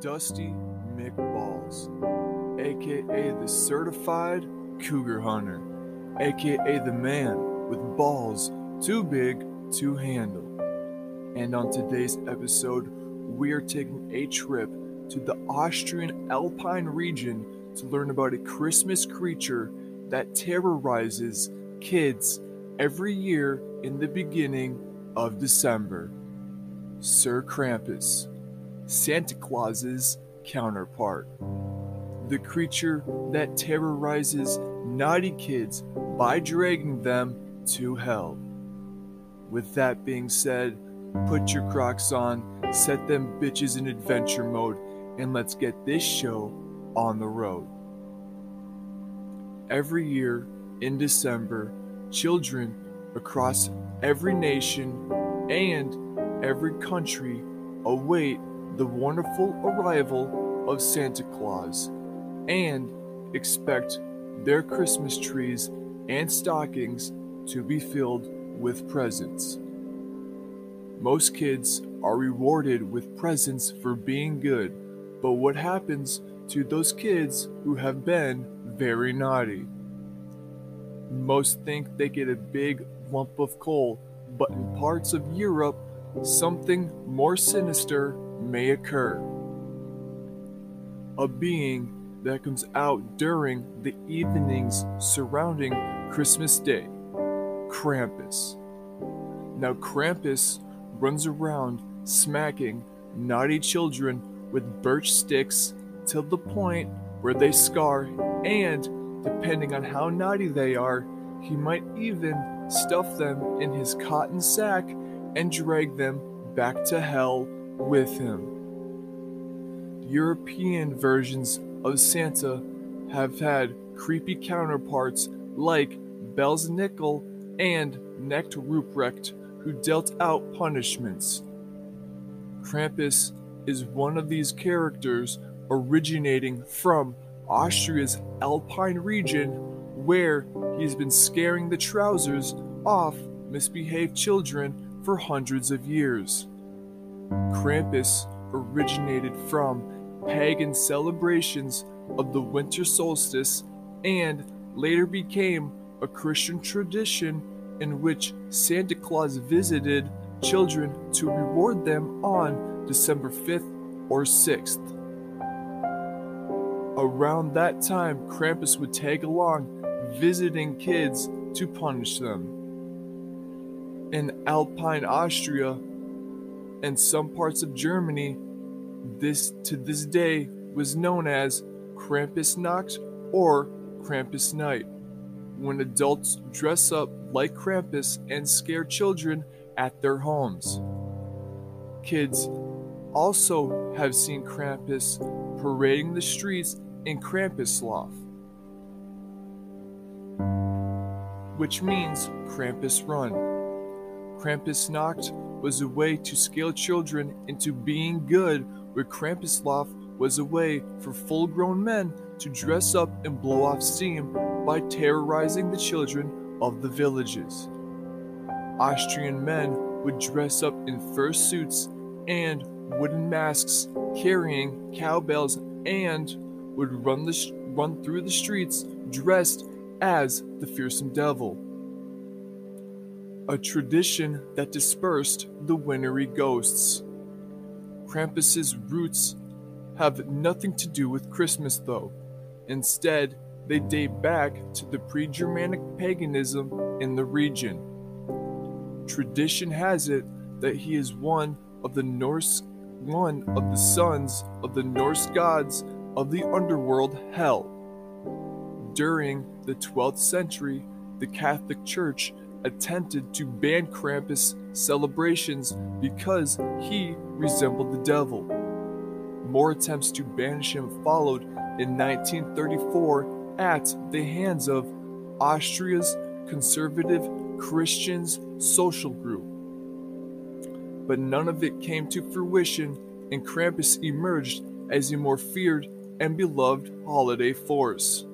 Dusty McBalls, aka the certified cougar hunter, aka the man with balls too big to handle. And on today's episode, we are taking a trip to the Austrian Alpine region to learn about a Christmas creature that terrorizes kids every year in the beginning of December. Sir Krampus, Santa Claus's counterpart. The creature that terrorizes naughty kids by dragging them to hell. With that being said, put your crocs on, set them bitches in adventure mode, and let's get this show on the road. Every year in December, children across every nation and every country await the wonderful arrival of Santa Claus and expect their Christmas trees and stockings to be filled with presents. Most kids are rewarded with presents for being good, but what happens to those kids who have been very naughty? Most think they get a big lump of coal, but in parts of Europe, something more sinister may occur. A being that comes out during the evenings surrounding Christmas Day Krampus. Now, Krampus runs around smacking naughty children with birch sticks till the point where they scar, and depending on how naughty they are, he might even stuff them in his cotton sack and drag them back to hell with him. European versions of Santa have had creepy counterparts like Belsnickel and Knecht Ruprecht, who dealt out punishments. Krampus is one of these characters originating from Austria's Alpine region, where he's been scaring the trousers off misbehaved children for hundreds of years. Krampus originated from pagan celebrations of the winter solstice and later became a Christian tradition in which Santa Claus visited children to reward them on December 5th or 6th. Around that time, Krampus would tag along visiting kids to punish them. In Alpine Austria and some parts of Germany, this to this day was known as Krampusnacht or Krampus Night, when adults dress up like Krampus and scare children at their homes. Kids also have seen Krampus parading the streets in Krampuslauf, which means Krampus Run. Krampusnacht was a way to scale children into being good, where Krampuslauf was a way for full grown men to dress up and blow off steam by terrorizing the children of the villages. Austrian men would dress up in fur suits and wooden masks carrying cowbells and would run, the, run through the streets dressed as the fearsome devil. A tradition that dispersed the wintry ghosts. Krampus's roots have nothing to do with Christmas, though. Instead, they date back to the pre Germanic paganism in the region. Tradition has it that he is one of the Norse one of the sons of the Norse gods of the underworld Hell. During the 12th century, the Catholic Church attempted to ban Krampus celebrations because he resembled the devil. More attempts to banish him followed in 1934 at the hands of Austria's conservative Christians social group, but none of it came to fruition, and Krampus emerged as a more feared and beloved holiday force.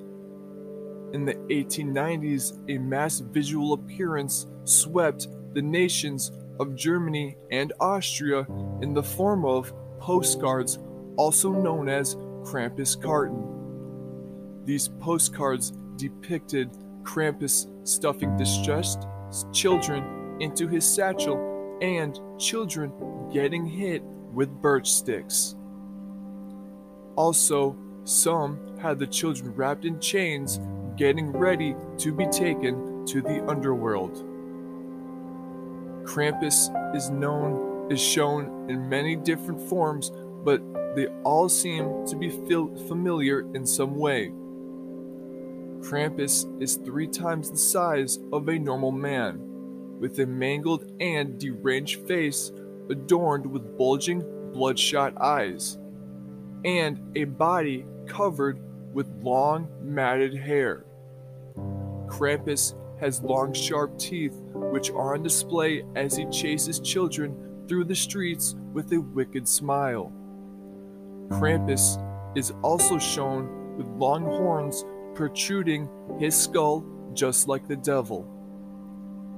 In the 1890s, a mass visual appearance swept the nations of Germany and Austria in the form of postcards, also known as Krampuskarten. These postcards depicted Krampus stuffing distressed children into his satchel and children getting hit with birch sticks. Also, some had the children wrapped in chains getting ready to be taken to the underworld. Krampus is known is shown in many different forms, but they all seem to be familiar in some way. Krampus is three times the size of a normal man, with a mangled and deranged face adorned with bulging, bloodshot eyes, and a body covered with long, matted hair. Krampus has long, sharp teeth, which are on display as he chases children through the streets with a wicked smile. Krampus is also shown with long horns protruding his skull just like the devil.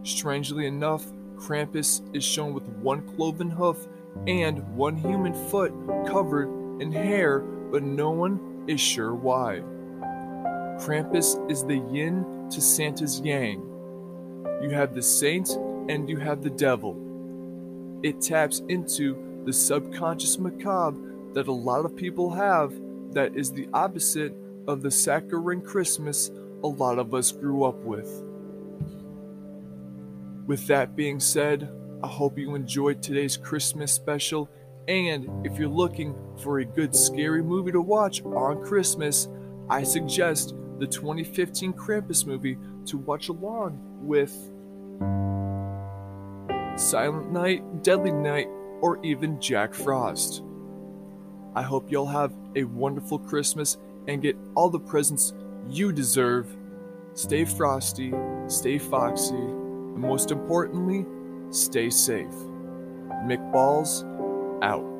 Strangely enough, Krampus is shown with one cloven hoof and one human foot covered in hair, but no one is sure why. Krampus is the yin to Santa's yang. You have the saint and you have the devil. It taps into the subconscious macabre that a lot of people have that is the opposite of the saccharine Christmas a lot of us grew up with. With that being said, I hope you enjoyed today's Christmas special. And if you're looking for a good scary movie to watch on Christmas, I suggest the 2015 Krampus movie to watch along with Silent Night, Deadly Night, or even Jack Frost. I hope you'll have a wonderful Christmas and get all the presents you deserve. Stay frosty, stay foxy, and most importantly, stay safe. Mick Balls, out.